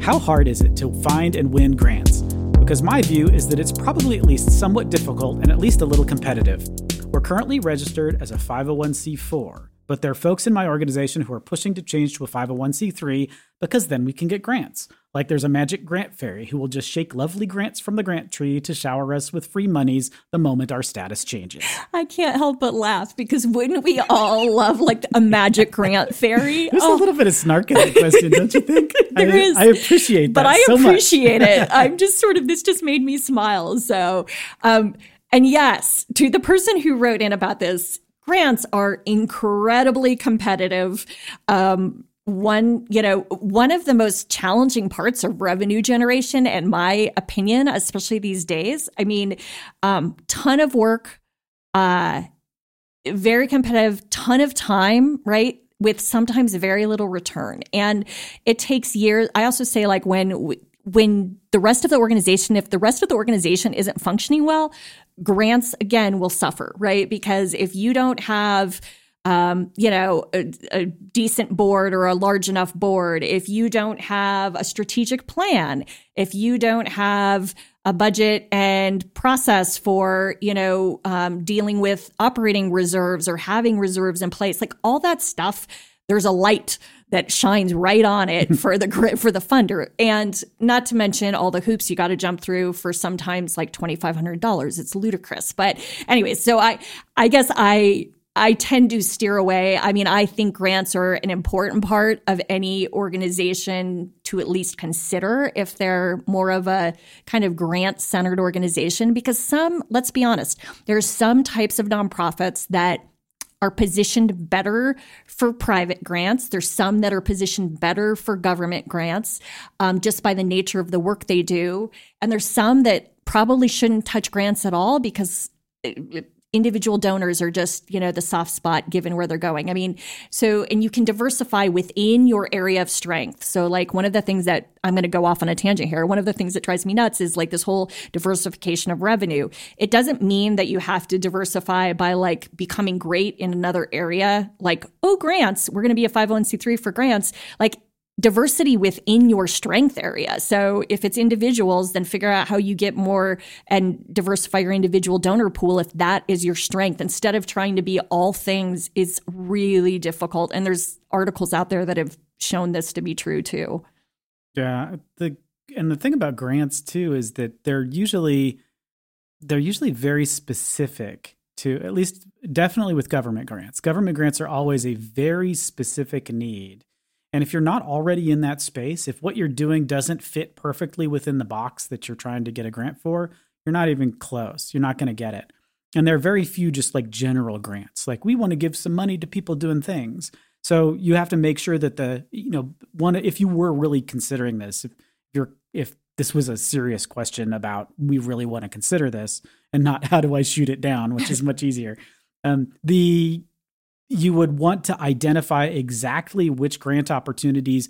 How hard is it to find and win grants? Because my view is that it's probably at least somewhat difficult and at least a little competitive. We're currently registered as a 501c4, but there are folks in my organization who are pushing to change to a 501c3 because then we can get grants. Like there's a magic grant fairy who will just shake lovely grants from the grant tree to shower us with free monies the moment our status changes. I can't help but laugh because wouldn't we all love like a magic grant fairy? There's oh. a little bit of snark in that question, don't you think? there I, is. I appreciate that. But I so appreciate it. I'm just sort of this just made me smile. So um and yes, to the person who wrote in about this, grants are incredibly competitive. Um, one, you know, one of the most challenging parts of revenue generation, in my opinion, especially these days. I mean, um, ton of work, uh, very competitive, ton of time, right? With sometimes very little return, and it takes years. I also say, like when when the rest of the organization, if the rest of the organization isn't functioning well, grants again will suffer, right? Because if you don't have um, you know, a, a, decent board or a large enough board, if you don't have a strategic plan, if you don't have a budget and process for, you know, um, dealing with operating reserves or having reserves in place, like all that stuff, there's a light that shines right on it for the for the funder. And not to mention all the hoops you got to jump through for sometimes like $2500 it's ludicrous. But anyway so i i guess i I tend to steer away. I mean, I think grants are an important part of any organization to at least consider if they're more of a kind of grant centered organization. Because some, let's be honest, there's some types of nonprofits that are positioned better for private grants. There's some that are positioned better for government grants um, just by the nature of the work they do. And there's some that probably shouldn't touch grants at all because individual donors are just you know the soft spot given where they're going. I mean so and you can diversify within your area of strength. So like one of the things that i'm going to go off on a tangent here one of the things that drives me nuts is like this whole diversification of revenue. It doesn't mean that you have to diversify by like becoming great in another area like oh grants we're going to be a 501c3 for grants. Like diversity within your strength area. So if it's individuals, then figure out how you get more and diversify your individual donor pool if that is your strength instead of trying to be all things is really difficult. And there's articles out there that have shown this to be true too. Yeah, the and the thing about grants too is that they're usually they're usually very specific to at least definitely with government grants. Government grants are always a very specific need and if you're not already in that space, if what you're doing doesn't fit perfectly within the box that you're trying to get a grant for, you're not even close. You're not going to get it. And there are very few just like general grants. Like we want to give some money to people doing things. So you have to make sure that the, you know, one if you were really considering this, if you're if this was a serious question about we really want to consider this and not how do I shoot it down, which is much easier. Um, the you would want to identify exactly which grant opportunities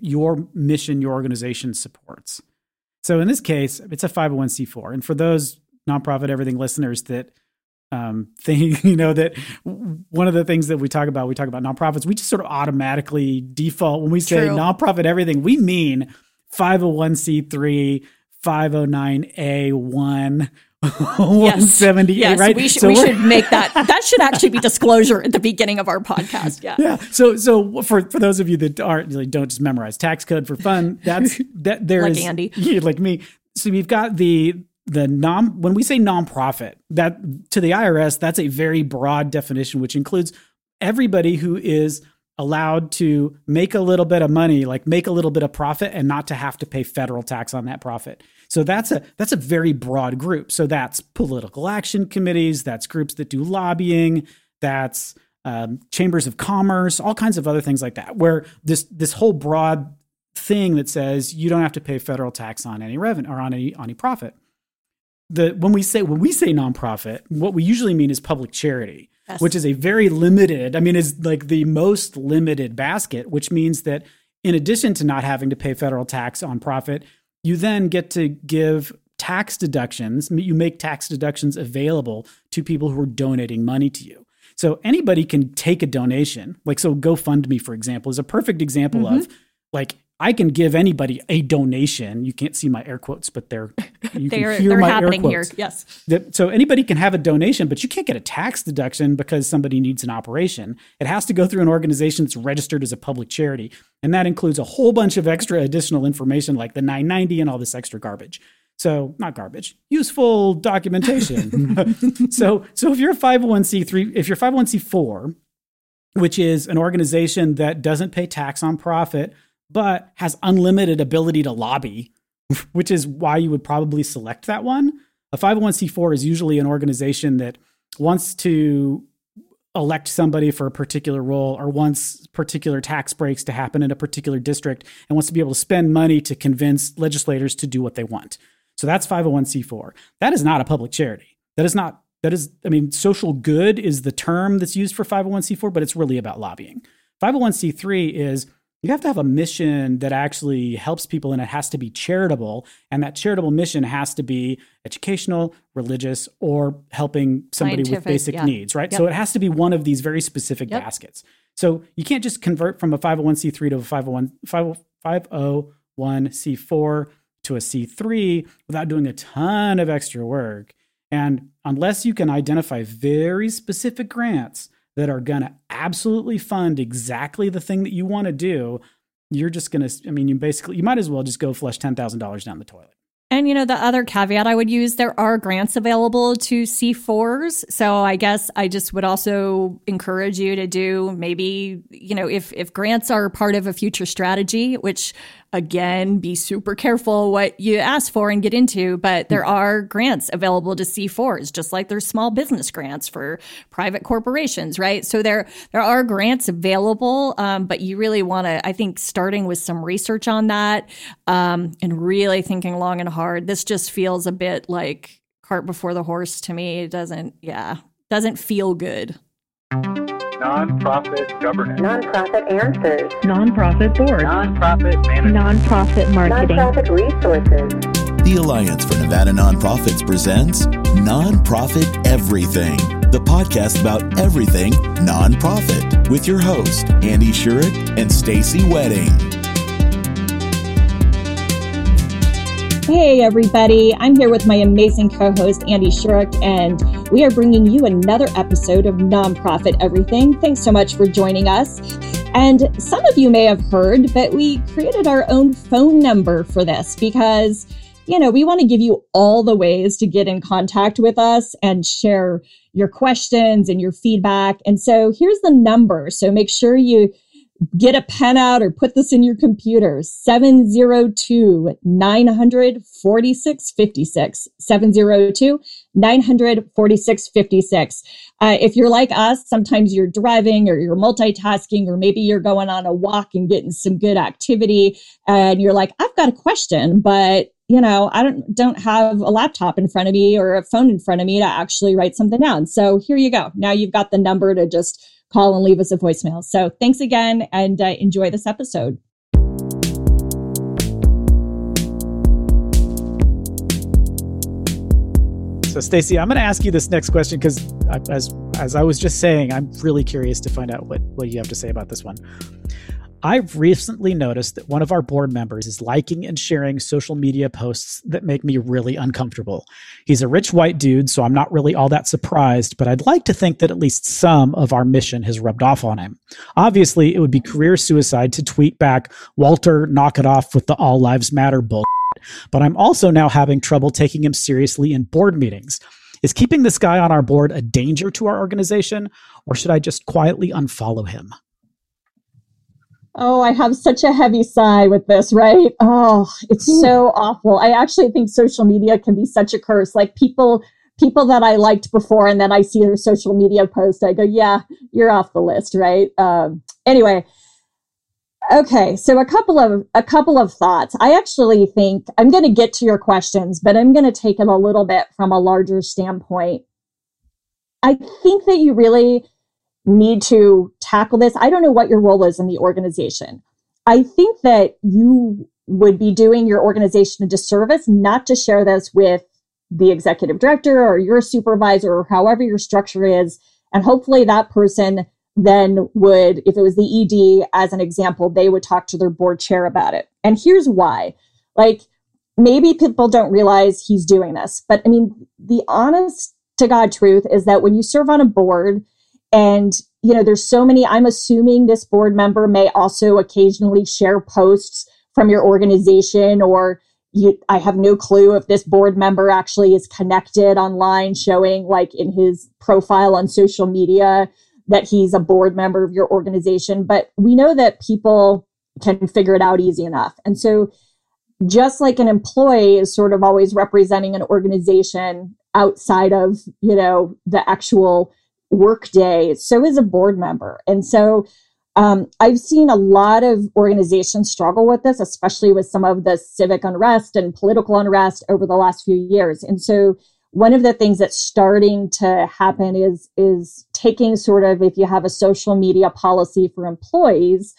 your mission, your organization supports. So in this case, it's a 501c4. And for those nonprofit everything listeners that um, think, you know, that one of the things that we talk about, we talk about nonprofits, we just sort of automatically default when we say True. nonprofit everything, we mean 501c3, 509a1 178, yes, right? We, sh- so we should make that. That should actually be disclosure at the beginning of our podcast. Yeah. Yeah. So, so for for those of you that aren't like, don't just memorize tax code for fun, that's that there like is, Andy, yeah, like me. So we've got the the non when we say nonprofit that to the IRS that's a very broad definition which includes everybody who is allowed to make a little bit of money like make a little bit of profit and not to have to pay federal tax on that profit so that's a that's a very broad group. So that's political action committees, that's groups that do lobbying, that's um, chambers of commerce, all kinds of other things like that. Where this this whole broad thing that says you don't have to pay federal tax on any revenue or on any on any profit. The when we say when we say nonprofit, what we usually mean is public charity, yes. which is a very limited. I mean, is like the most limited basket, which means that in addition to not having to pay federal tax on profit, you then get to give tax deductions. You make tax deductions available to people who are donating money to you. So anybody can take a donation. Like, so GoFundMe, for example, is a perfect example mm-hmm. of like, I can give anybody a donation. You can't see my air quotes, but they're you they're, can hear they're my happening air quotes. here. Yes. That, so anybody can have a donation, but you can't get a tax deduction because somebody needs an operation. It has to go through an organization that's registered as a public charity, and that includes a whole bunch of extra additional information like the 990 and all this extra garbage. So not garbage, useful documentation. so so if you're a 501c3, if you're 501c4, which is an organization that doesn't pay tax on profit but has unlimited ability to lobby, which is why you would probably select that one. A 501c4 is usually an organization that wants to elect somebody for a particular role or wants particular tax breaks to happen in a particular district and wants to be able to spend money to convince legislators to do what they want. So that's 501c4. That is not a public charity. That is not that is I mean social good is the term that's used for 501c4, but it's really about lobbying. 501c3 is you have to have a mission that actually helps people and it has to be charitable and that charitable mission has to be educational religious or helping somebody Scientific, with basic yeah. needs right Yep. so it has to be one of these very specific Yep. baskets so you can't just convert from a 501c3 to a 501 501c4 to a c3 without doing a ton of extra work and unless you can identify very specific grants that are going to absolutely fund exactly the thing that you want to do, you're just going to, I mean, you basically, you might as well just go flush $10,000 down the toilet. And you know, the other caveat I would use there are grants available to C4s. So I guess I just would also encourage you to do maybe, you know, if if grants are part of a future strategy, which again, be super careful what you ask for and get into, but there are grants available to C4s, just like there's small business grants for private corporations, right? So there there are grants available, um, but you really want to, I think, starting with some research on that um, and really thinking long and hard. This just feels a bit like cart before the horse to me. It doesn't, yeah, doesn't feel good. Nonprofit governance. Nonprofit answers. Nonprofit board. Nonprofit management. Nonprofit marketing. Nonprofit resources. The Alliance for Nevada Nonprofits presents Nonprofit Everything, the podcast about everything nonprofit, with your host Andy Shurik and Stacy Wedding. Hey, everybody. I'm here with my amazing co host, Andy Shurik, and we are bringing you another episode of Nonprofit Everything. Thanks so much for joining us. And some of you may have heard, but we created our own phone number for this because, you know, we want to give you all the ways to get in contact with us and share your questions and your feedback. And so here's the number. So make sure you get a pen out or put this in your computer. 702 946 56 702 946 56 uh, if you're like us sometimes you're driving or you're multitasking or maybe you're going on a walk and getting some good activity and you're like i've got a question but you know i don't don't have a laptop in front of me or a phone in front of me to actually write something down. So here you go. Now you've got the number to just call and leave us a voicemail. So thanks again and uh, enjoy this episode. So, Stacy, I'm going to ask you this next question because, as as I was just saying, I'm really curious to find out what what you have to say about this one. I've recently noticed that one of our board members is liking and sharing social media posts that make me really uncomfortable. He's a rich white dude, so I'm not really all that surprised, but I'd like to think that at least some of our mission has rubbed off on him. Obviously, it would be career suicide to tweet back, Walter, knock it off with the All Lives Matter bull. But I'm also now having trouble taking him seriously in board meetings. Is keeping this guy on our board a danger to our organization, or should I just quietly unfollow him? Oh, I have such a heavy sigh with this, right? Oh, it's so awful. I actually think social media can be such a curse. Like people people that I liked before and then I see their social media post, I go, yeah, you're off the list, right? Um, anyway, okay, so a couple of a couple of thoughts. I actually think I'm going to get to your questions, but I'm going to take it a little bit from a larger standpoint. I think that you really need to tackle this. I don't know what your role is in the organization. I think that you would be doing your organization a disservice not to share this with the executive director or your supervisor or however your structure is. And hopefully that person then would, if it was the ED as an example, they would talk to their board chair about it. And here's why. Like, maybe people don't realize he's doing this, but I mean, the honest to God truth is that when you serve on a board and you know, there's so many, I'm assuming this board member may also occasionally share posts from your organization or you, I have no clue if this board member actually is connected online, showing like in his profile on social media that he's a board member of your organization. But we know that people can figure it out easy enough. And so, just like an employee is sort of always representing an organization outside of, you know, the actual workday, so is a board member. And so, um, I've seen a lot of organizations struggle with this, especially with some of the civic unrest and political unrest over the last few years. And so, one of the things that's starting to happen is is taking sort of if you have a social media policy for employees,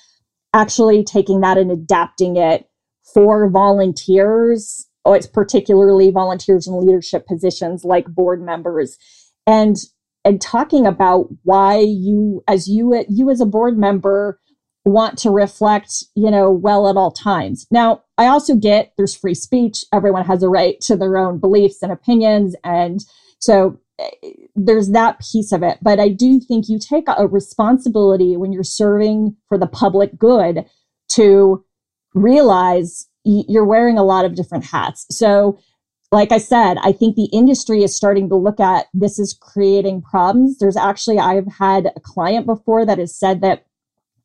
actually taking that and adapting it for volunteers. Oh, it's particularly volunteers in leadership positions like board members. And and talking about why you as you you as a board member want to reflect you know well at all times. Now i also get there's free speech. Everyone has a right to their own beliefs and opinions. And so eh, there's that piece of it. But i do think you take a responsibility when you're serving for the public good to realize you're wearing a lot of different hats. So like I said, I think the industry is starting to look at this is creating problems. There's actually, I've had a client before that has said that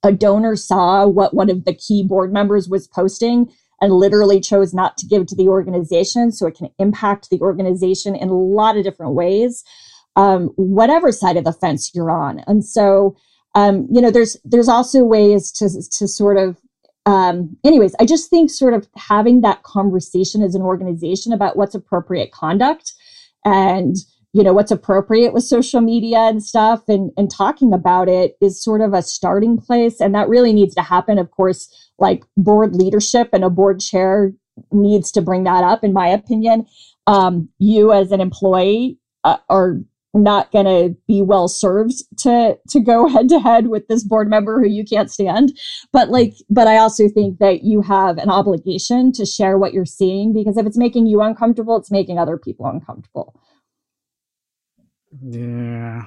a donor saw what one of the key board members was posting and literally chose not to give to the organization. So it can impact the organization in a lot of different ways, um, whatever side of the fence you're on. And so, um, you know, there's there's also ways to to sort of um, anyways, I just think sort of having that conversation as an organization about what's appropriate conduct and you know what's appropriate with social media and stuff and and talking about it is sort of a starting place. And that really needs to happen of course like board leadership and a board chair needs to bring that up in my opinion. Um, you as an employee uh, are not going to be well served to to go head to head with this board member who you can't stand. But mm. like but i also think that you have an obligation to share what you're seeing because if it's making you uncomfortable it's making other people uncomfortable. Yeah.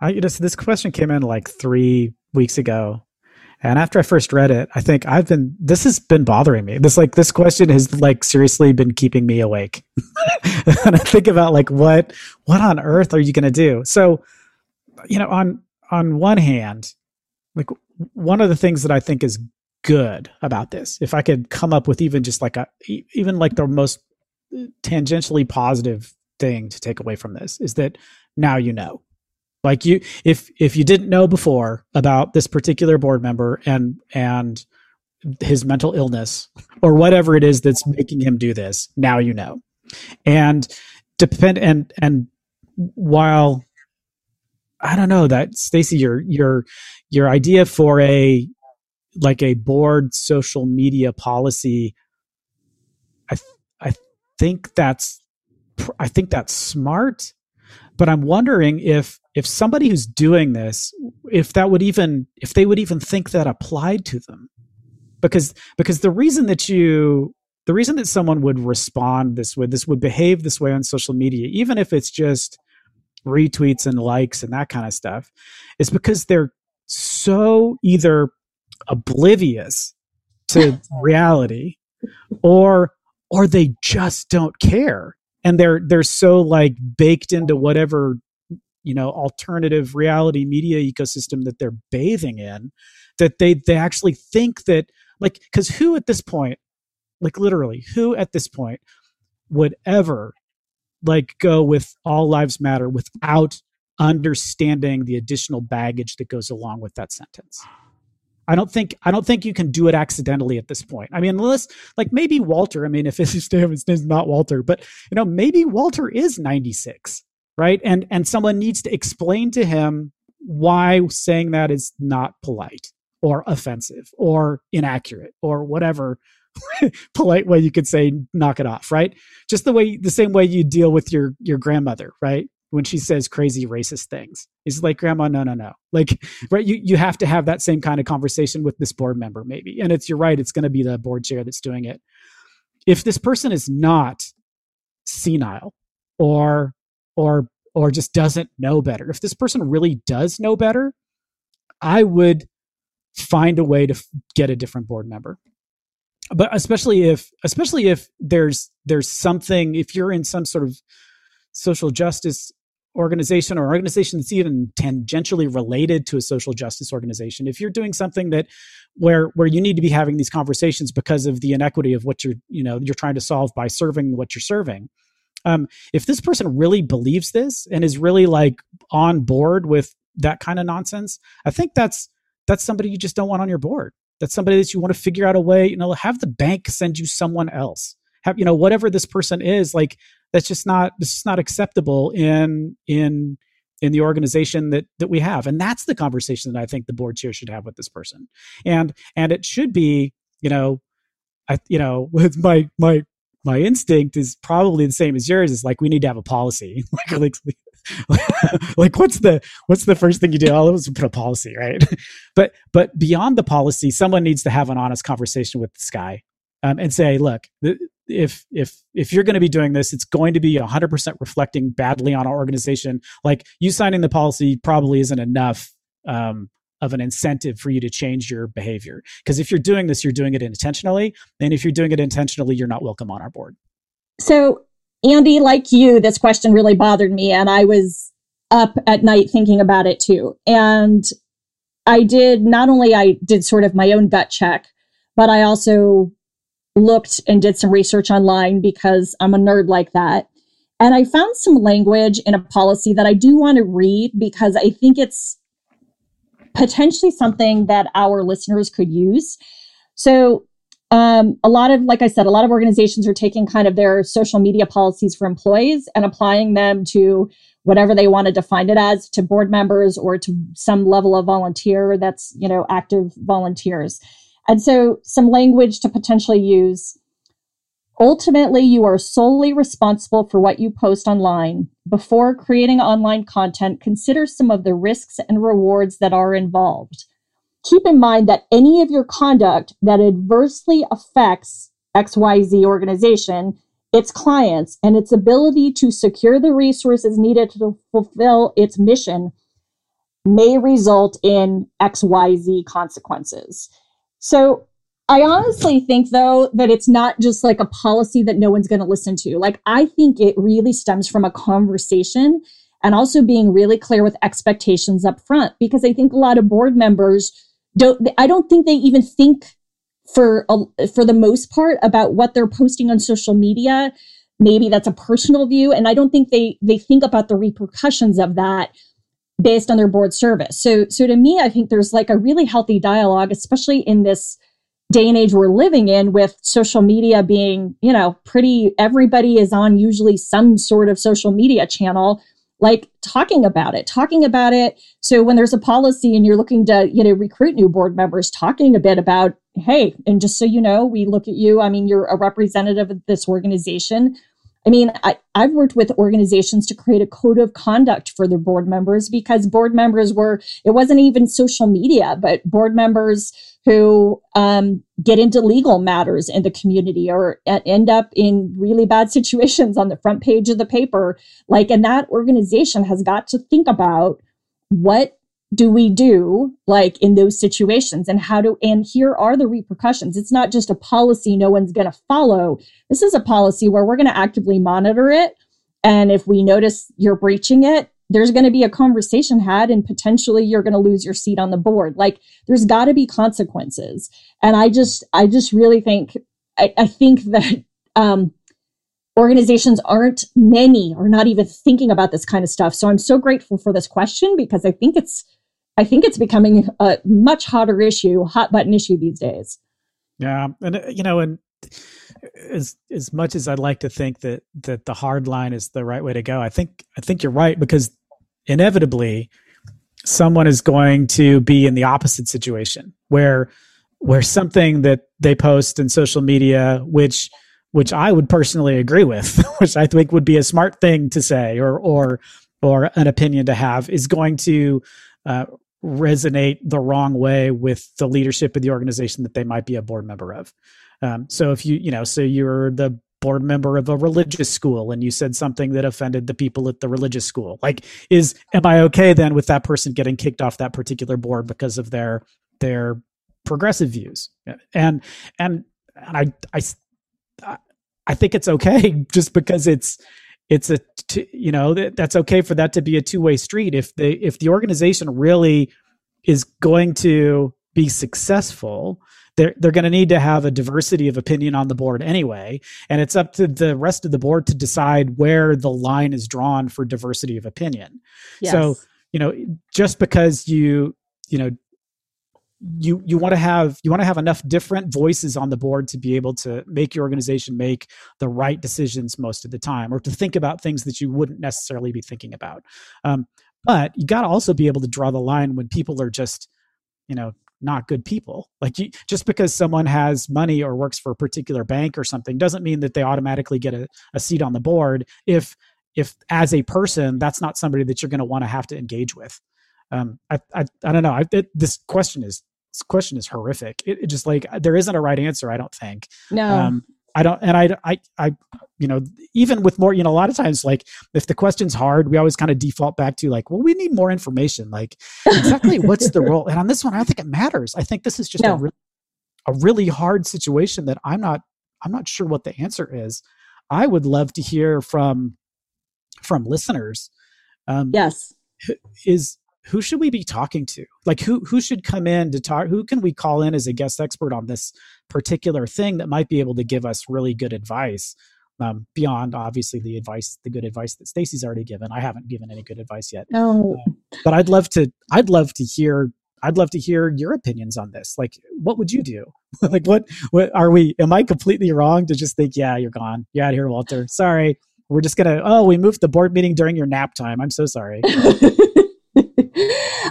I you know so this question came in like three weeks ago and after I first read it, I think I've been this has been bothering me. This like this question has like seriously been keeping me awake. and I think about like what what on earth are you going to do? So, you know, on on one hand, like one of the things that I think is good about this, if I could come up with even just like a even like the most tangentially positive thing to take away from this is that now you know like you, if if you didn't know before about this particular board member and and his mental illness or whatever it is that's making him do this, now you know. And depend and and while I don't know that Stacy, your your your idea for a like a board social media policy, I th- I think that's I think that's smart, but I'm wondering if if somebody who's doing this if that would even if they would even think that applied to them. Because because the reason that you the reason that someone would respond this way this would behave this way on social media even if it's just retweets and likes and that kind of stuff is because they're so either oblivious to reality or or they just don't care and they're they're so like baked into whatever you know alternative reality media ecosystem that they're bathing in that they they actually think that like because who at this point like literally who at this point would ever like go with all lives matter without understanding the additional baggage that goes along with that sentence i don't think i don't think you can do it accidentally at this point. I mean unless like maybe walter i mean if his name is not walter but you know maybe walter is 96 right? And and someone needs to explain to him why saying that is not polite or offensive or inaccurate or whatever polite way you could say knock it off right? Just the way the same way you deal with your your grandmother right when she says crazy racist things. He's like, Grandma, no, no, no. Like, right, you, you have to have that same kind of conversation with this board member, maybe. And it's you're right, it's gonna be the board chair that's doing it. If this person is not senile or or or just doesn't know better, if this person really does know better, I would find a way to f- get a different board member but especially if especially if there's there's something if you're in some sort of social justice organization or organization that's even tangentially related to a social justice organization if you're doing something that where where you need to be having these conversations because of the inequity of what you're you know you're trying to solve by serving what you're serving um, if this person really believes this and is really like on board with that kind of nonsense i think that's that's somebody you just don't want on your board. That's somebody that you want to figure out a way you know have the bank send you someone else have you know whatever this person is like that's just not this is not acceptable in in in the organization that that we have. And that's the conversation that i think the board chair should have with this person. And and it should be you know i you know with my my my instinct is probably the same as yours is like we need to have a policy. Like like like what's the what's the first thing you do? Oh let's put a policy right? But but beyond the policy someone needs to have an honest conversation with this guy um, and say look if if if you're going to be doing this it's going to be 100% reflecting badly on our organization. Like you signing the policy probably isn't enough um, of an incentive for you to change your behavior. Because if you're doing this you're doing it intentionally and if you're doing it intentionally you're not welcome on our board. So Andy, like you, this question really bothered me, and I was up at night thinking about it too. And I did not only I did sort of my own gut check, but I also looked and did some research online because I'm a nerd like that. And I found some language in a policy that I do want to read because I think it's potentially something that our listeners could use. So um, a lot of, like I said, a lot of organizations are taking kind of their social media policies for employees and applying them to whatever they want to define it as to board members or to some level of volunteer that's, you know, active volunteers. And so some language to potentially use. Ultimately, you are solely responsible for what you post online. Before creating online content, consider some of the risks and rewards that are involved keep in mind that any of your conduct that adversely affects XYZ organization, its clients, and its ability to secure the resources needed to fulfill its mission may result in XYZ consequences. So I honestly think, though, that it's not just like a policy that no one's going to listen to. Like, I think it really stems from a conversation and also being really clear with expectations up front, because I think a lot of board members don't I don't think they even think for a, for the most part about what they're posting on social media. Maybe that's a personal view, and I don't think they they think about the repercussions of that based on their board service. So so to me, I think there's like a really healthy dialogue, especially in this day and age we're living in with social media being, you know, pretty everybody is on usually some sort of social media channel like talking about it, talking about it. So when there's a policy and you're looking to, you know, recruit new board members, talking a bit about, hey, and just so you know, we look at you. I mean, you're a representative of this organization. I mean, I, I've worked with organizations to create a code of conduct for their board members because board members were, it wasn't even social media, but board members who um, get into legal matters in the community or end up in really bad situations on the front page of the paper. Like, and that organization has got to think about what do we do like in those situations? And how do and here are the repercussions. It's not just a policy no one's going to follow. This is a policy where we're going to actively monitor it. And if we notice you're breaching it there's going to be a conversation had and potentially you're going to lose your seat on the board. Like there's got to be consequences. And i just i just really think i, I think that um, organizations aren't many or not even thinking about this kind of stuff. So i'm so grateful for this question because i think it's i think it's becoming a much hotter issue hot button issue these days. Yeah and uh, you know and as as much as I'd like to think that that the hard line is the right way to go, I think I think you're right because inevitably someone is going to be in the opposite situation where where something that they post in social media which which I would personally agree with which I think would be a smart thing to say or or or an opinion to have is going to uh, resonate the wrong way with the leadership of the organization that they might be a board member of. Um, so if you, you know, so you're the board member of a religious school and you said something that offended the people at the religious school, like is am I okay then with that person getting kicked off that particular board because of their their progressive views? And and and I I I think it's okay just because it's it's a t- you know that, that's okay for that to be a two-way street if the if the organization really is going to be successful they're they're going to need to have a diversity of opinion on the board anyway and it's up to the rest of the board to decide where the line is drawn for diversity of opinion Yes. so you know just because you you know you you want to have you want to have enough different voices on the board to be able to make your organization make the right decisions most of the time or to think about things that you wouldn't necessarily be thinking about. Um, but you got to also be able to draw the line when people are just you know not good people. Like you, just because someone has money or works for a particular bank or something doesn't mean that they automatically get a, a seat on the board if if as a person that's not somebody that you're going to want to have to engage with um, I, I I don't know. I, it, this question is this question is horrific. It, it just like there isn't a right answer. I don't think. No. Um, I don't, and I, I, I, you know, even with more, you know, a lot of times, like if the question's hard, we always kind of default back to like, well, we need more information. Like, exactly what's the role? And on this one, I don't think it matters. I think this is just No. a, re- a really hard situation that I'm not, I'm not sure what the answer is. I would love to hear from, from listeners. Um, yes. is who should we be talking to? Like who who should come in to talk who can we call in as a guest expert on this particular thing that might be able to give us really good advice um, beyond obviously the advice the good advice that stacy's already given? I haven't given any good advice yet. No. but i'd love to i'd love to hear i'd love to hear your opinions on this. Like what would you do? Like what what are we am i completely wrong to just think yeah you're gone. You're out of here walter. Sorry. We're just gonna oh we moved the board meeting during your nap time. I'm so sorry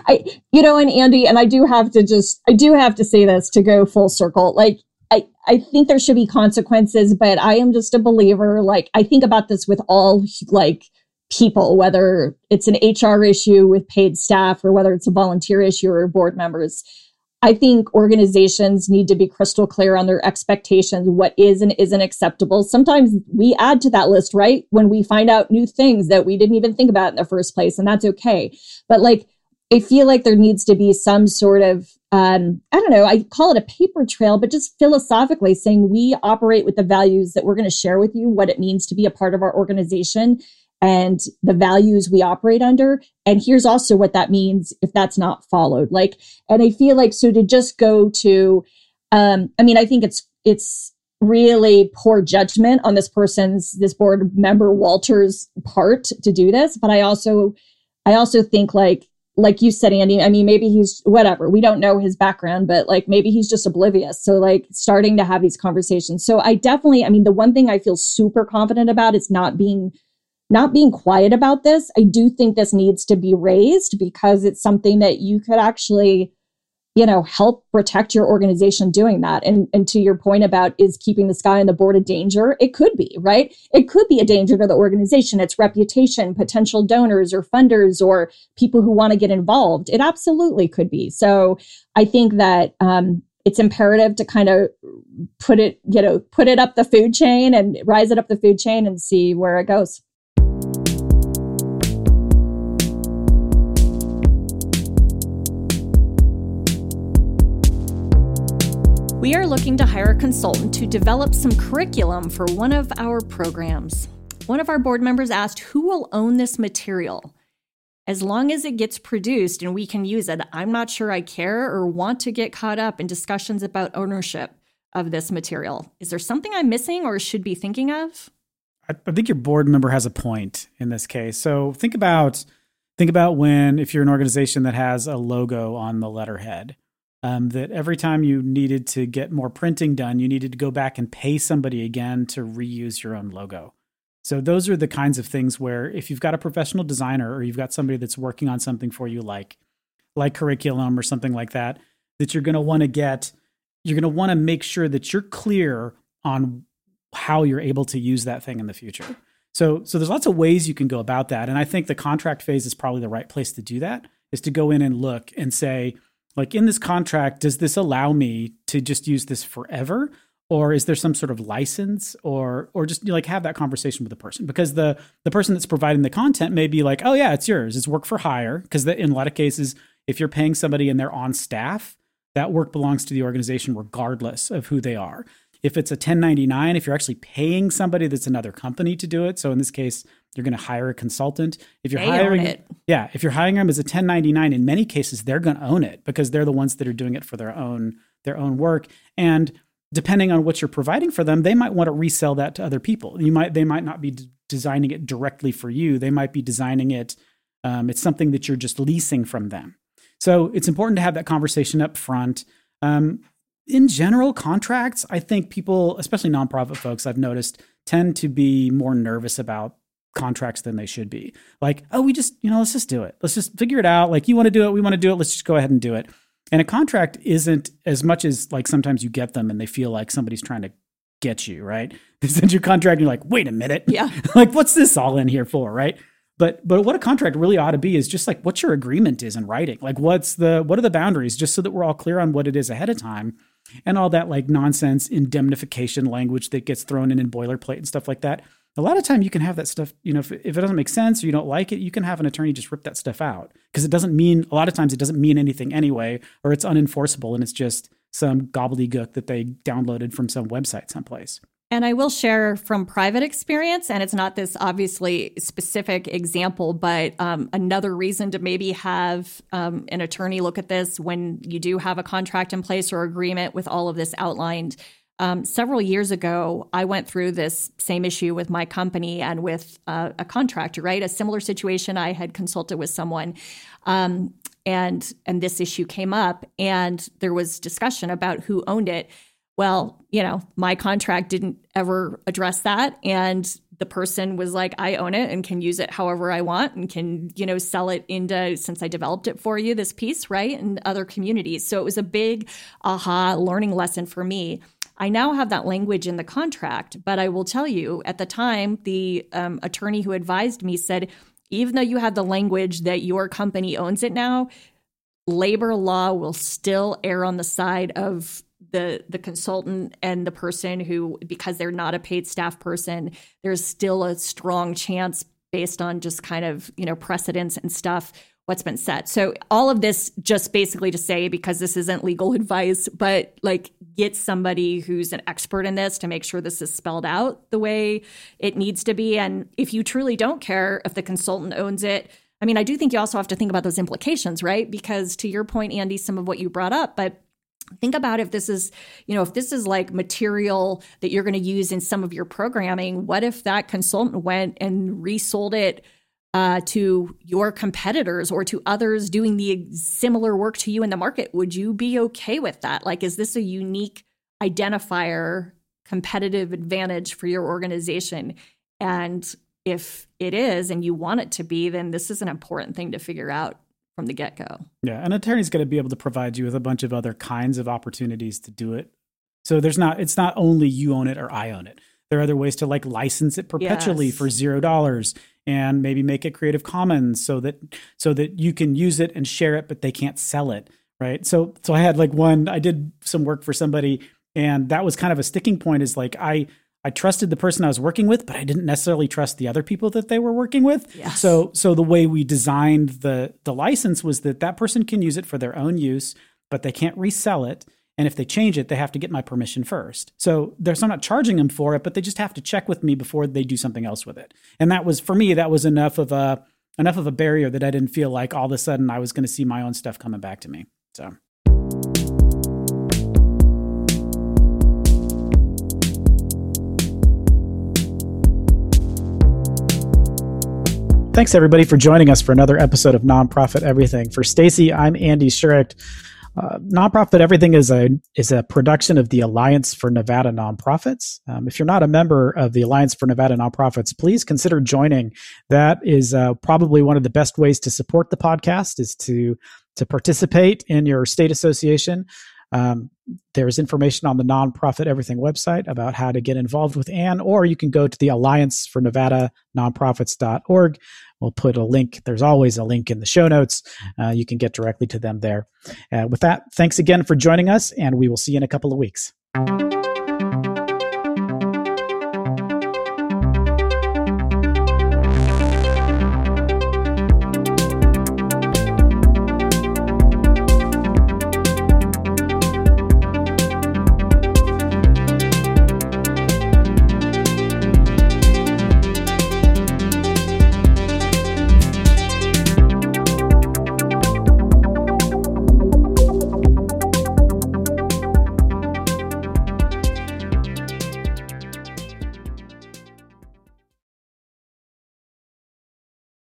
I, you know, and Andy, and I do have to just, I do have to say this to go full circle. Like, I, I think there should be consequences, but I am just a believer. Like, I think about this with all like people, whether it's an HR issue with paid staff or whether it's a volunteer issue or board members. I think organizations need to be crystal clear on their expectations, what is and isn't acceptable. Sometimes we add to that list, right? When we find out new things that we didn't even think about in the first place, and that's okay. But like, I feel like there needs to be some sort of, um, I don't know, I call it a paper trail, but just philosophically saying we operate with the values that we're going to share with you, what it means to be a part of our organization and the values we operate under. And here's also what that means if that's not followed. Like, and I feel like so to just go to, um, I mean, I think it's it's really poor judgment on this person's this board member Walter's part to do this. But I also, I also think like like you said, Andy. I mean, maybe he's whatever. We don't know his background, but like maybe he's just oblivious. So like starting to have these conversations. So I definitely, I mean, the one thing I feel super confident about is not being not being quiet about this. I do think this needs to be raised because it's something that you could actually, you know, help protect your organization doing that. And and to your point about is keeping the sky on the board a danger? It could be, right? It could be a danger to the organization, its reputation, potential donors or funders or people who want to get involved. It absolutely could be. So I think that um it's imperative to kind of put it, you know, put it up the food chain and rise it up the food chain and see where it goes. We are looking to hire a consultant to develop some curriculum for one of our programs. One of our board members asked who will own this material. As long as it gets produced and we can use it, I'm not sure I care or want to get caught up in discussions about ownership of this material. Is there something I'm missing or should be thinking of? I, think your board member has a point in this case. So think about think about when if you're an organization that has a logo on the letterhead, um, that every time you needed to get more printing done, you needed to go back and pay somebody again to reuse your own logo. So those are the kinds of things where if you've got a professional designer or you've got somebody that's working on something for you like like curriculum or something like that that you're going to want to get you're going to want to make sure that you're clear on how you're able to use that thing in the future. So so there's lots of ways you can go about that, and I think the contract phase is probably the right place to do that. Is to go in and look and say, like in this contract, does this allow me to just use this forever? Or is there some sort of license or or just like have that conversation with the person? Because the the person that's providing the content may be like, oh yeah, it's yours. It's work for hire. Because in a lot of cases, if you're paying somebody and they're on staff, that work belongs to the organization regardless of who they are. If it's a 1099, if you're actually paying somebody that's another company to do it, so in this case, you're going to hire a consultant. If you're They hiring it. yeah, if you're hiring them as a 1099, in many cases they're going to own it because they're the ones that are doing it for their own their own work. And depending on what you're providing for them, they might want to resell that to other people. You might they might not be d- designing it directly for you. They might be designing it. Um, it's something that you're just leasing from them. So it's important to have that conversation up front. Um, in general, contracts, I think people, especially nonprofit folks, I've noticed, tend to be more nervous about contracts than they should be. Like, oh, we just, you know, let's just do it. Let's just figure it out. Like, you want to do it, we want to do it. Let's just go ahead and do it. And a contract isn't as much as like sometimes you get them and they feel like somebody's trying to get you, right? They send you a contract and you're like, wait a minute. Yeah. like, what's this all in here for, right? But but what a contract really ought to be is just like what your agreement is in writing. Like what's the what are the boundaries, just so that we're all clear on what it is ahead of time, and all that like nonsense indemnification language that gets thrown in in boilerplate and stuff like that. A lot of time you can have that stuff. You know, if, if it doesn't make sense or you don't like it, you can have an attorney just rip that stuff out because it doesn't mean. A lot of times it doesn't mean anything anyway, or it's unenforceable and it's just some gobbledygook that they downloaded from some website someplace. And I will share from private experience, and it's not this obviously specific example, but um, another reason to maybe have um, an attorney look at this when you do have a contract in place or agreement with all of this outlined. Um, several years ago, I went through this same issue with my company and with uh, a contractor, right? A similar situation. I had consulted with someone. Um, and and this issue came up and there was discussion about who owned it well, you know, my contract didn't ever address that. And the person was like, I own it and can use it however I want and can, you know, sell it into, since I developed it for you, this piece, right? And other communities. So it was a big aha learning lesson for me. I now have that language in the contract, but I will tell you at the time, the um, attorney who advised me said, even though you have the language that your company owns it now, labor law will still err on the side of the the consultant and the person who because they're not a paid staff person there's still a strong chance based on just kind of you know precedents and stuff what's been said so all of this just basically to say because this isn't legal advice but like get somebody who's an expert in this to make sure this is spelled out the way it needs to be and if you truly don't care if the consultant owns it I mean, I do think you also have to think about those implications, right? Because to your point, Andy, some of what you brought up, but think about if this is you know if this is like material that you're going to use in some of your programming what if that consultant went and resold it uh, to your competitors or to others doing the similar work to you in the market would you be okay with that like is this a unique identifier competitive advantage for your organization and if it is and you want it to be then this is an important thing to figure out from the get-go Yeah, an attorney's going to be able to provide you with a bunch of other kinds of opportunities to do it. So there's not it's not only you own it or I own it. There are other ways to like license it perpetually Yes. for zero dollars and maybe make it Creative Commons so that so that you can use it and share it, but they can't sell it. Right. So so I had like one I did some work for somebody and that was kind of a sticking point is like I I trusted the person I was working with, but I didn't necessarily trust the other people that they were working with. Yes. So so the way we designed the the license was that that person can use it for their own use, but they can't resell it. And if they change it, they have to get my permission first. So there's I'm not charging them for it, but they just have to check with me before they do something else with it. And that was for me, that was enough of a enough of a barrier that I didn't feel like all of a sudden I was going to see my own stuff coming back to me. So Thanks everybody for joining us for another episode of Nonprofit Everything. For Stacy, I'm Andy Shurick. Uh, Nonprofit Everything is a is a production of the Alliance for Nevada Nonprofits. Um, if you're not a member of the Alliance for Nevada Nonprofits, please consider joining. That is uh, probably one of the best ways to support the podcast is to to participate in your state association. Um, there's information on the Nonprofit Everything website about how to get involved with ANN, or you can go to the Alliance for Nevada Nonprofits.org. We'll put a link. There's always a link in the show notes. Uh, you can get directly to them there. Uh, with that, thanks again for joining us, and we will see you in a couple of weeks.